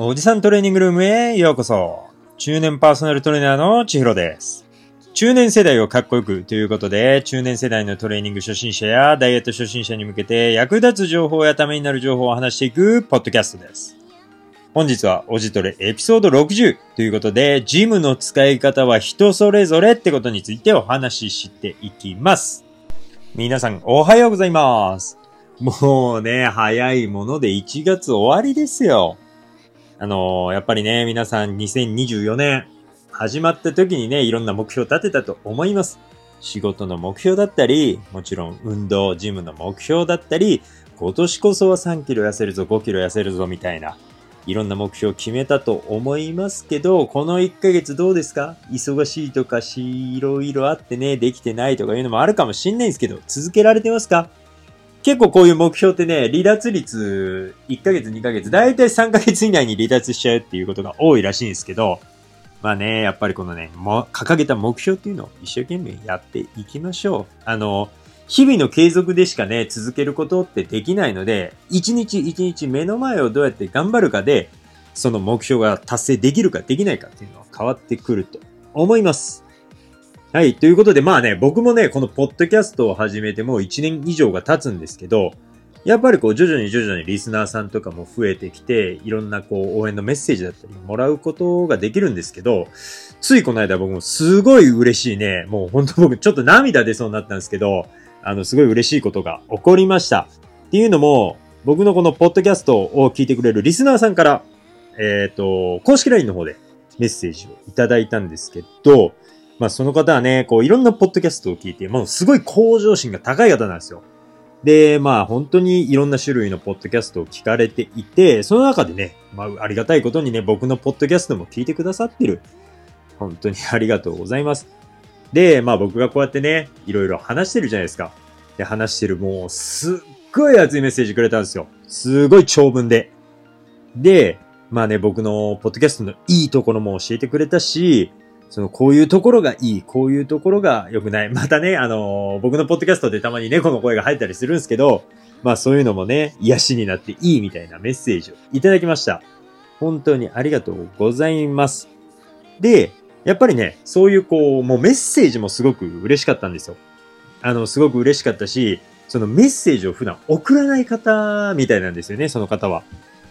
おじさんトレーニングルームへようこそ。中年パーソナルトレーナーの千尋です。中年世代をかっこよくということで、中年世代のトレーニング初心者やダイエット初心者に向けて役立つ情報やためになる情報を話していくポッドキャストです。本日はおじトレエピソード60ということで、ジムの使い方は人それぞれってことについてお話ししていきます。皆さんおはようございます。もうね、早いもので1月終わりですよ。あのーやっぱりね、皆さん2024年始まった時にね、いろんな目標を立てたと思います。仕事の目標だったり、もちろん運動、ジムの目標だったり、今年こそは3キロ痩せるぞ、5キロ痩せるぞ、みたいな、いろんな目標を決めたと思いますけど、この1ヶ月どうですか？忙しいとかし、いろいろあってね、できてないとかいうのもあるかもしんないんですけど、続けられてますか？結構こういう目標ってね、離脱率1ヶ月2ヶ月、だいたい3ヶ月以内に離脱しちゃうっていうことが多いらしいんですけど、まあね、やっぱりこのね、も掲げた目標っていうのを一生懸命やっていきましょう。あの、日々の継続でしかね、続けることってできないので、一日一日目の前をどうやって頑張るかで、その目標が達成できるかできないかっていうのは変わってくると思います。はい。ということで、まあね、僕もね、このポッドキャストを始めてもう1年以上が経つんですけど、やっぱりこう、徐々に徐々にリスナーさんとかも増えてきて、いろんなこう、応援のメッセージだったりもらうことができるんですけど、ついこの間僕もすごい嬉しいね、もう本当僕ちょっと涙出そうになったんですけど、あの、すごい嬉しいことが起こりました。っていうのも、僕のこのポッドキャストを聞いてくれるリスナーさんから、えっ、と、公式 LINE の方でメッセージをいただいたんですけど、まあその方はね、こういろんなポッドキャストを聞いて、もうすごい向上心が高い方なんですよ。で、まあ本当にいろんな種類のポッドキャストを聞かれていて、その中でね、まあありがたいことにね、僕のポッドキャストも聞いてくださってる。本当にありがとうございます。で、まあ僕がこうやってね、いろいろ話してるじゃないですか。で、話してるもうすっごい熱いメッセージくれたんですよ。すごい長文で。で、まあね、僕のポッドキャストのいいところも教えてくれたし、その、こういうところがいい、こういうところが良くない。またね、あのー僕のポッドキャストでたまに猫の声が入ったりするんですけど、まあそういうのもね、癒しになっていいみたいなメッセージをいただきました。本当にありがとうございます。で、やっぱりね、そういうこう、もうメッセージもすごく嬉しかったんですよ。あの、すごく嬉しかったし、そのメッセージを普段送らない方みたいなんですよね、その方は。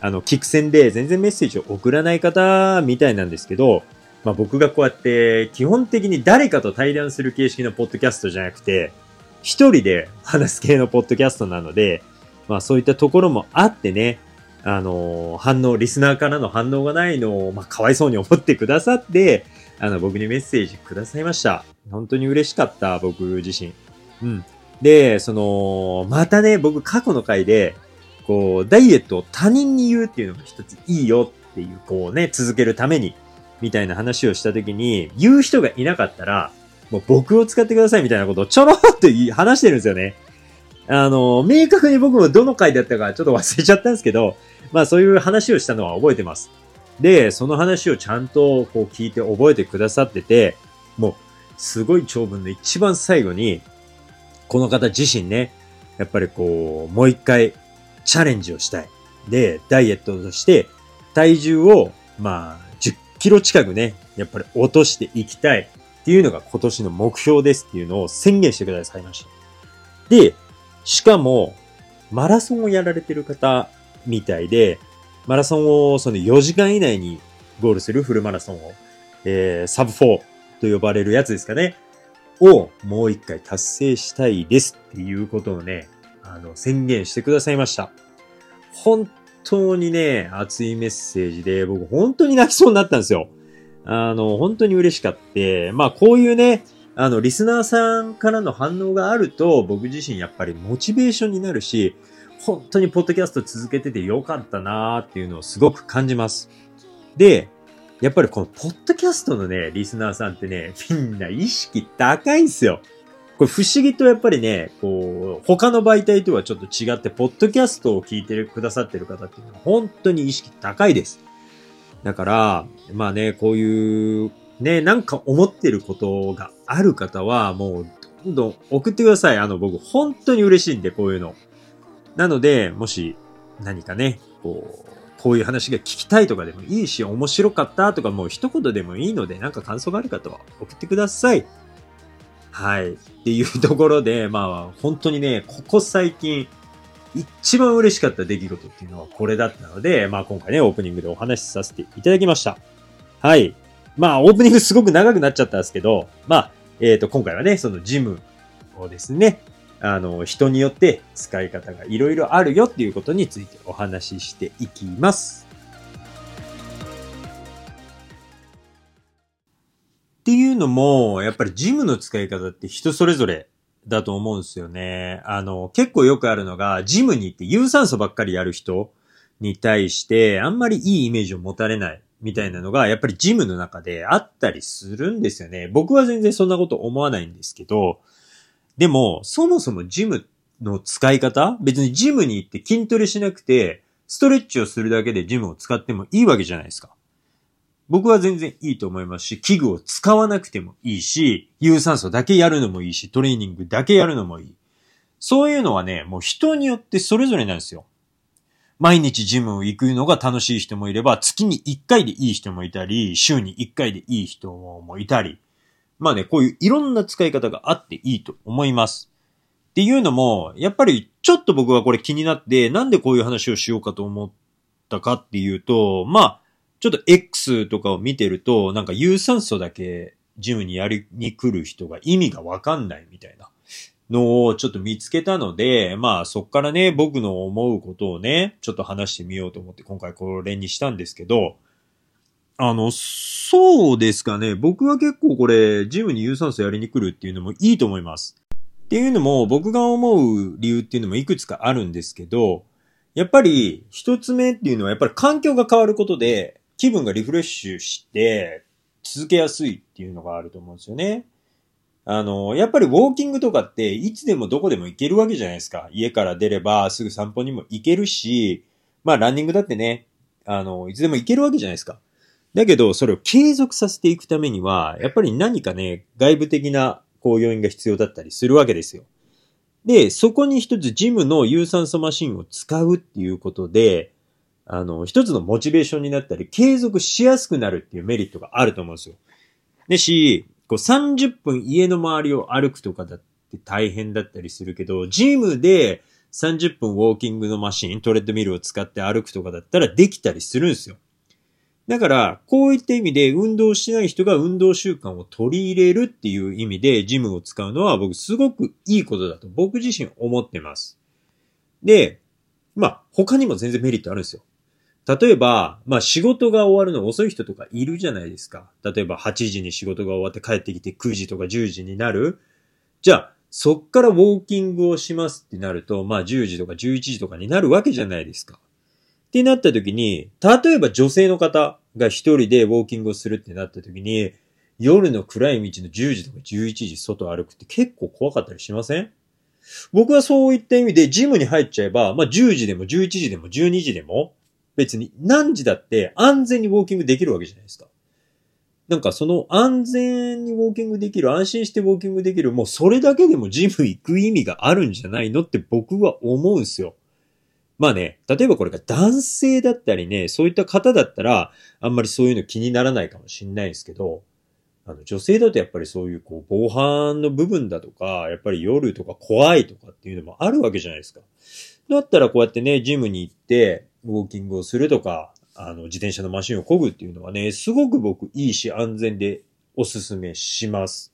あの、聞く線で全然メッセージを送らない方みたいなんですけど、まあ僕がこうやって基本的に誰かと対談する形式のポッドキャストじゃなくて、一人で話す系のポッドキャストなので、まあそういったところもあってね、あの反応、リスナーからの反応がないのを、まあかわいそうに思ってくださって、あの僕にメッセージくださいました。本当に嬉しかった、僕自身。うん。で、その、またね、僕過去の回で、こう、ダイエットを他人に言うっていうのが一ついいよっていう、こうね、続けるために、みたいな話をしたときに、言う人がいなかったら、もう僕を使ってくださいみたいなことをちょろっと言い話してるんですよね。あの、明確に僕もどの回だったかちょっと忘れちゃったんですけど、まあそういう話をしたのは覚えてます。で、その話をちゃんとこう聞いて覚えてくださってて、もうすごい長文の一番最後に、この方自身ね、やっぱりこう、もう一回チャレンジをしたい。で、ダイエットとして体重を、まあ、キロ近くね、やっぱり落としていきたいっていうのが今年の目標ですっていうのを宣言してくださいました。で、しかも、マラソンをやられてる方みたいで、マラソンをその4時間以内にゴールするフルマラソンを、えー、サブ4と呼ばれるやつですかね。をもう一回達成したいですっていうことをね、あの、宣言してくださいました。本当にね、熱いメッセージで、僕本当に泣きそうになったんですよ。あの、本当に嬉しかって、まあこういうね、あの、リスナーさんからの反応があると、僕自身やっぱりモチベーションになるし、本当にポッドキャスト続けててよかったなーっていうのをすごく感じます。で、やっぱりこのポッドキャストのね、リスナーさんってね、みんな意識高いんすよ。これ不思議とやっぱりね、こう、他の媒体とはちょっと違って、ポッドキャストを聞いてくださってる方っていうのは本当に意識高いです。だから、まあね、こういう、ね、なんか思ってることがある方は、もう、どんどん送ってください。あの、僕、本当に嬉しいんで、こういうの。なので、もし、何かね、こう、こういう話が聞きたいとかでもいいし、面白かったとかもう一言でもいいので、なんか感想がある方は送ってください。はい。っていうところで、まあ、本当にね、ここ最近、一番嬉しかった出来事っていうのはこれだったので、まあ今回ね、オープニングでお話しさせていただきました。はい。まあ、オープニングすごく長くなっちゃったんですけど、まあ、えっ、ー、と、今回はね、そのジムをですね、あの、人によって使い方がいろいろあるよっていうことについてお話ししていきます。っていうのも、やっぱりジムの使い方って人それぞれだと思うんですよね。あの、結構よくあるのが、ジムに行って有酸素ばっかりやる人に対して、あんまりいいイメージを持たれないみたいなのが、やっぱりジムの中であったりするんですよね。僕は全然そんなこと思わないんですけど、でも、そもそもジムの使い方別にジムに行って筋トレしなくて、ストレッチをするだけでジムを使ってもいいわけじゃないですか。僕は全然いいと思いますし、器具を使わなくてもいいし、有酸素だけやるのもいいし、トレーニングだけやるのもいい。そういうのはね、もう人によってそれぞれなんですよ。毎日ジムを行くのが楽しい人もいれば、月に1回でいい人もいたり、週に1回でいい人もいたり、まあね、こういういろんな使い方があっていいと思います。っていうのも、やっぱりちょっと僕はこれ気になって、なんでこういう話をしようかと思ったかっていうと、まあ、ちょっと X とかを見てると、なんか有酸素だけジムにやりに来る人が意味がわかんないみたいなのをちょっと見つけたので、まあそっからね、僕の思うことをね、ちょっと話してみようと思って今回これにしたんですけど、あの、そうですかね。僕は結構これ、ジムに有酸素やりに来るっていうのもいいと思います。っていうのも、僕が思う理由っていうのもいくつかあるんですけど、やっぱり、一つ目っていうのは、やっぱり環境が変わることで、気分がリフレッシュして、続けやすいっていうのがあると思うんですよね。あの、やっぱりウォーキングとかって、いつでもどこでも行けるわけじゃないですか。家から出れば、すぐ散歩にも行けるし、まあ、ランニングだってね、あの、いつでも行けるわけじゃないですか。だけど、それを継続させていくためには、やっぱり何かね、外部的な、こう、要因が必要だったりするわけですよ。で、そこに一つジムの有酸素マシンを使うっていうことで、あの、一つのモチベーションになったり、継続しやすくなるっていうメリットがあると思うんですよ。でし、こう30分家の周りを歩くとかだって大変だったりするけど、ジムで30分ウォーキングのマシン、トレッドミルを使って歩くとかだったらできたりするんですよ。だから、こういった意味で運動しない人が運動習慣を取り入れるっていう意味でジムを使うのは僕すごくいいことだと僕自身思ってます。で、まあ他にも全然メリットあるんですよ。例えば、まあ仕事が終わるの遅い人とかいるじゃないですか。例えば8時に仕事が終わって帰ってきて9時とか10時になる。じゃあ、そっからウォーキングをしますってなると、まあ10時とか11時とかになるわけじゃないですか。ってなった時に、例えば女性の方が一人でウォーキングをするってなった時に、夜の暗い道の10時とか11時外歩くって結構怖かったりしません？僕はそういった意味でジムに入っちゃえば、まあ10時でも11時でも12時でも、別に何時だって安全にウォーキングできるわけじゃないですか。なんかその安全にウォーキングできる、安心してウォーキングできる、もうそれだけでもジム行く意味があるんじゃないのって僕は思うんですよ。まあね、例えばこれが男性だったりね、そういった方だったら、あんまりそういうの気にならないかもしれないですけど、あの、女性だとやっぱりそういう、こう、防犯の部分だとか、やっぱり夜とか怖いとかっていうのもあるわけじゃないですか。だったらこうやってね、ジムに行って、ウォーキングをするとか、あの、自転車のマシンを漕ぐっていうのはね、すごく僕いいし安全でおすすめします。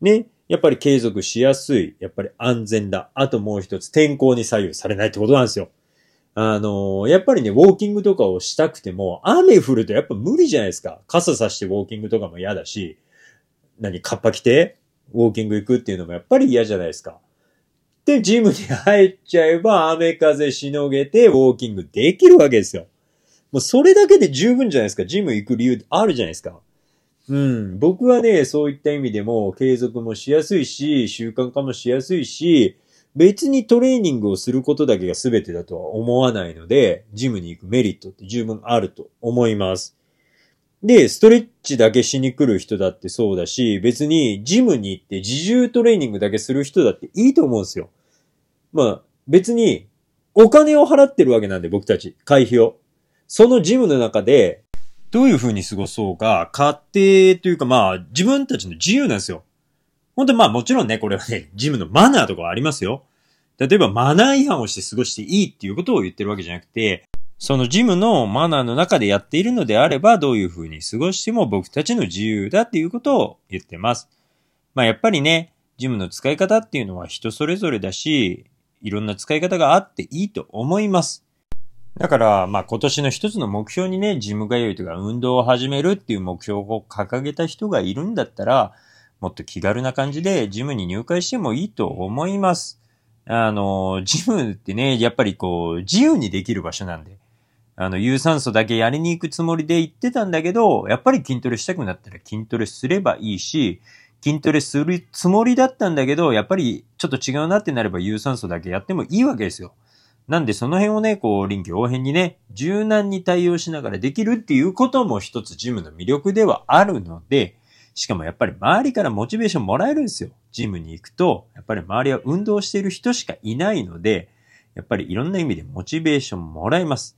ね。やっぱり継続しやすい。やっぱり安全だ。あともう一つ、天候に左右されないってことなんですよ。あのー、やっぱりね、ウォーキングとかをしたくても、雨降るとやっぱ無理じゃないですか。傘さしてウォーキングとかも嫌だし、何、カッパ着て、ウォーキング行くっていうのもやっぱり嫌じゃないですか。で、ジムに入っちゃえば、雨風しのげて、ウォーキングできるわけですよ。もうそれだけで十分じゃないですか。ジム行く理由あるじゃないですか。うん。僕はね、そういった意味でも継続もしやすいし、習慣化もしやすいし、別にトレーニングをすることだけが全てだとは思わないので、ジムに行くメリットって十分あると思います。で、ストレッチだけしに来る人だってそうだし、別にジムに行って自重トレーニングだけする人だっていいと思うんですよ。まあ、別にお金を払ってるわけなんで僕たち、会費を。そのジムの中で、どういう風に過ごそうか、勝手というかまあ、自分たちの自由なんですよ。本当にまあもちろんね、これはね、ジムのマナーとかありますよ。例えばマナー違反をして過ごしていいっていうことを言ってるわけじゃなくて、そのジムのマナーの中でやっているのであれば、どういう風に過ごしても僕たちの自由だっていうことを言ってます。まあやっぱりね、ジムの使い方っていうのは人それぞれだし、いろんな使い方があっていいと思います。だから、まあ今年の一つの目標にね、ジム通いとか運動を始めるっていう目標を掲げた人がいるんだったら、もっと気軽な感じでジムに入会してもいいと思います。あの、ジムってね、やっぱりこう、自由にできる場所なんで。あの、有酸素だけやりに行くつもりで行ってたんだけど、やっぱり筋トレしたくなったら筋トレすればいいし、筋トレするつもりだったんだけど、やっぱりちょっと違うなってなれば有酸素だけやってもいいわけですよ。なんでその辺をね、こう臨機応変にね、柔軟に対応しながらできるっていうことも一つジムの魅力ではあるので、しかもやっぱり周りからモチベーションもらえるんですよ。ジムに行くと、やっぱり周りは運動している人しかいないので、やっぱりいろんな意味でモチベーションもらえます。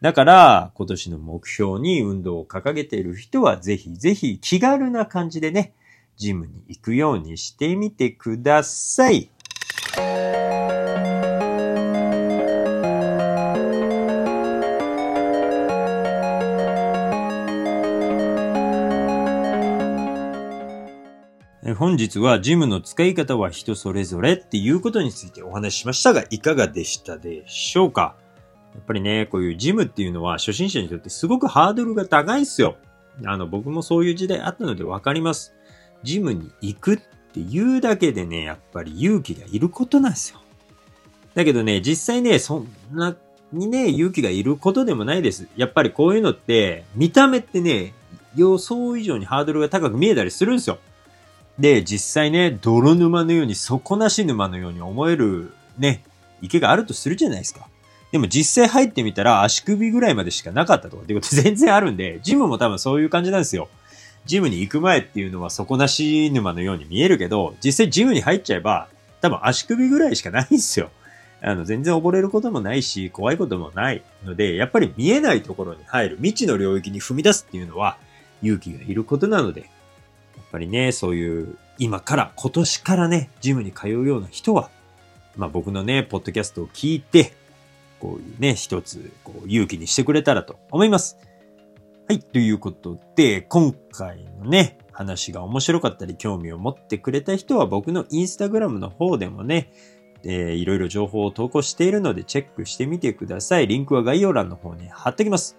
だから、今年の目標に運動を掲げている人は、ぜひぜひ気軽な感じでね、ジムに行くようにしてみてください。本日はジムの使い方は人それぞれっていうことについてお話ししましたが、いかがでしたでしょうか？やっぱりね、こういうジムっていうのは初心者にとってすごくハードルが高いんですよ。あの、僕もそういう時代あったのでわかります。ジムに行くっていうだけでね、やっぱり勇気がいることなんですよ。だけどね、実際ね、そんなにね、勇気がいることでもないです。やっぱりこういうのって、見た目ってね、予想以上にハードルが高く見えたりするんですよ。で、実際ね、泥沼のように底なし沼のように思えるね、池があるとするじゃないですか。でも実際入ってみたら足首ぐらいまでしかなかったとかっていうこと全然あるんで、ジムも多分そういう感じなんですよ。ジムに行く前っていうのは底なし沼のように見えるけど、実際ジムに入っちゃえば、多分足首ぐらいしかないんですよ。あの、全然溺れることもないし、怖いこともないので、やっぱり見えないところに入る、未知の領域に踏み出すっていうのは、勇気がいることなので、やっぱりね、そういう、今から、今年からね、ジムに通うような人は、まあ僕のね、ポッドキャストを聞いて、こういうね、一つ、こう、勇気にしてくれたらと思います。はい、ということで、今回のね、話が面白かったり興味を持ってくれた人は僕のインスタグラムの方でもね、えー、いろいろ情報を投稿しているのでチェックしてみてください。リンクは概要欄の方に貼っておきます。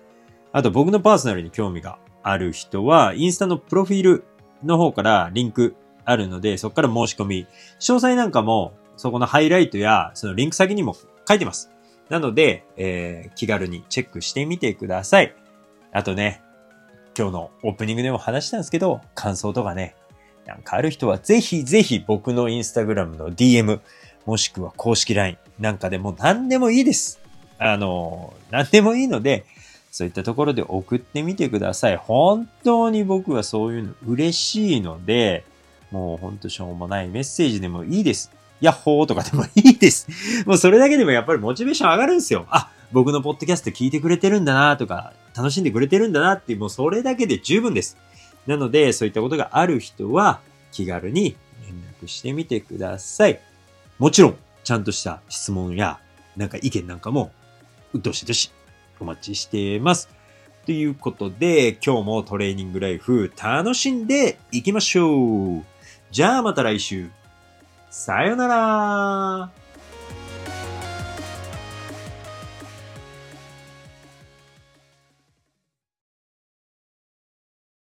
あと僕のパーソナルに興味がある人は、インスタのプロフィールの方からリンクあるので、そこから申し込み、詳細なんかもそこのハイライトやそのリンク先にも書いてます。なので、えー、気軽にチェックしてみてください。あとね、今日のオープニングでも話したんですけど、感想とかね、なんかある人はぜひぜひ僕のインスタグラムの DM、もしくは公式 LINE なんかでも何でもいいです。あの、何でもいいので、そういったところで送ってみてください。本当に僕はそういうの嬉しいので、もうほんとしょうもないメッセージでもいいです。ヤッホーとかでもいいです。もうそれだけでもやっぱりモチベーション上がるんですよ。あ、僕のポッドキャスト聞いてくれてるんだなとか、楽しんでくれてるんだなっていう、もうそれだけで十分です。なので、そういったことがある人は、気軽に連絡してみてください。もちろん、ちゃんとした質問や、なんか意見なんかも、うっとしどし、お待ちしています。ということで、今日もトレーニングライフ楽しんでいきましょう。じゃあまた来週。さよなら